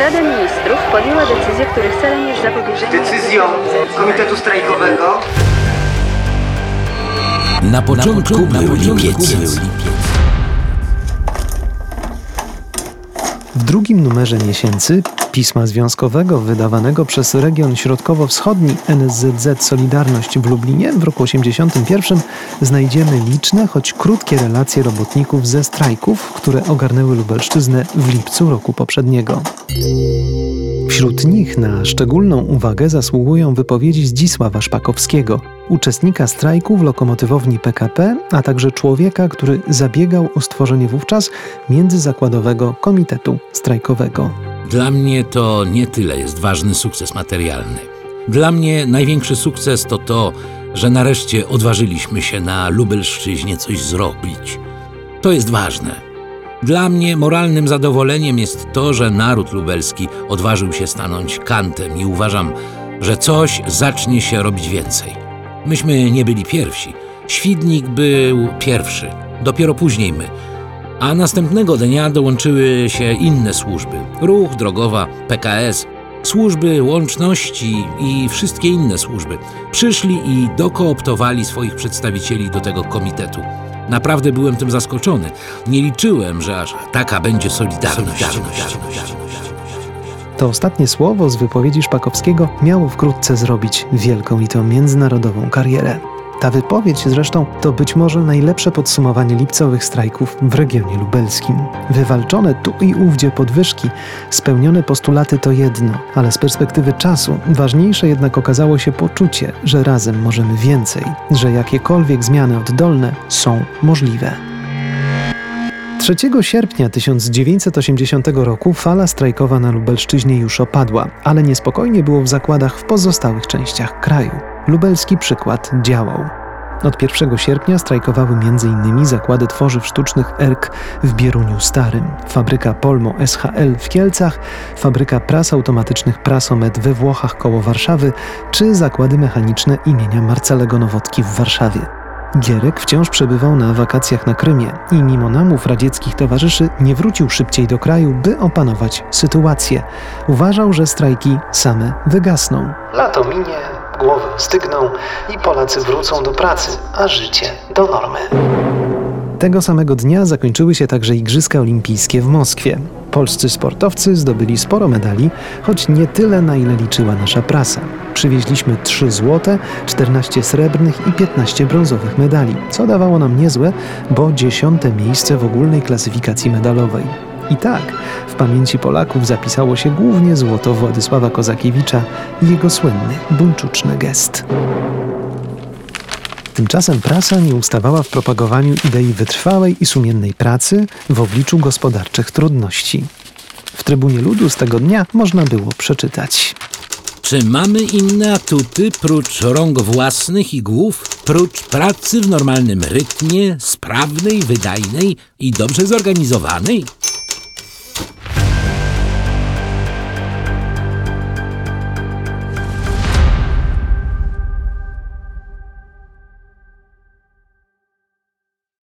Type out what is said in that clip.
Rada Ministrów podjęła decyzję, których celem jest zapobieżenie... Decyzją Komitetu Strajkowego. Na początku, był lipiec. W drugim numerze miesięcy pisma związkowego wydawanego przez region środkowo-wschodni NSZZ Solidarność w Lublinie w roku 81 znajdziemy liczne, choć krótkie relacje robotników ze strajków, które ogarnęły Lubelszczyznę w lipcu roku poprzedniego. Wśród nich na szczególną uwagę zasługują wypowiedzi Zdzisława Szpakowskiego, uczestnika strajku w lokomotywowni PKP, a także człowieka, który zabiegał o stworzenie wówczas Międzyzakładowego Komitetu Strajkowego. Dla mnie to nie tyle jest ważny sukces materialny. Dla mnie największy sukces to to, że nareszcie odważyliśmy się na Lubelszczyźnie coś zrobić. To jest ważne. Dla mnie moralnym zadowoleniem jest to, że naród lubelski odważył się stanąć kantem i uważam, że coś zacznie się robić więcej. Myśmy nie byli pierwsi. Świdnik był pierwszy, dopiero później my. A następnego dnia dołączyły się inne służby: ruch, drogowa, PKS, służby łączności i wszystkie inne służby. Przyszli i dokooptowali swoich przedstawicieli do tego komitetu. Naprawdę byłem tym zaskoczony. Nie liczyłem, że aż taka będzie solidarność. To ostatnie słowo z wypowiedzi Szpakowskiego miało wkrótce zrobić wielką i to międzynarodową karierę. Ta wypowiedź zresztą to być może najlepsze podsumowanie lipcowych strajków w regionie lubelskim. Wywalczone tu i ówdzie podwyżki, spełnione postulaty to jedno, ale z perspektywy czasu ważniejsze jednak okazało się poczucie, że razem możemy więcej, że jakiekolwiek zmiany oddolne są możliwe. 3 sierpnia 1980 roku fala strajkowa na Lubelszczyźnie już opadła, ale niespokojnie było w zakładach w pozostałych częściach kraju. Lubelski przykład działał. Od 1 sierpnia strajkowały m.in. zakłady tworzyw sztucznych ERK w Bieruniu Starym, fabryka Polmo SHL w Kielcach, fabryka pras automatycznych Prasomet we Włochach koło Warszawy, czy zakłady mechaniczne imienia Marcelego Nowotki w Warszawie. Gierek wciąż przebywał na wakacjach na Krymie i mimo namów radzieckich towarzyszy nie wrócił szybciej do kraju, by opanować sytuację. Uważał, że strajki same wygasną. Lato minie, głowy stygną i Polacy wrócą do pracy, a życie do normy. Tego samego dnia zakończyły się także Igrzyska Olimpijskie w Moskwie. Polscy sportowcy zdobyli sporo medali, choć nie tyle, na ile liczyła nasza prasa. Przywieźliśmy 3 złote, 14 srebrnych i 15 brązowych medali, co dawało nam niezłe, bo dziesiąte miejsce w ogólnej klasyfikacji medalowej. I tak, w pamięci Polaków zapisało się głównie złoto Władysława Kozakiewicza i jego słynny buńczuczny gest. Tymczasem prasa nie ustawała w propagowaniu idei wytrwałej i sumiennej pracy w obliczu gospodarczych trudności. W Trybunie Ludu z tego dnia można było przeczytać. Czy mamy inne atuty prócz rąk własnych i głów, prócz pracy w normalnym rytmie, sprawnej, wydajnej i dobrze zorganizowanej?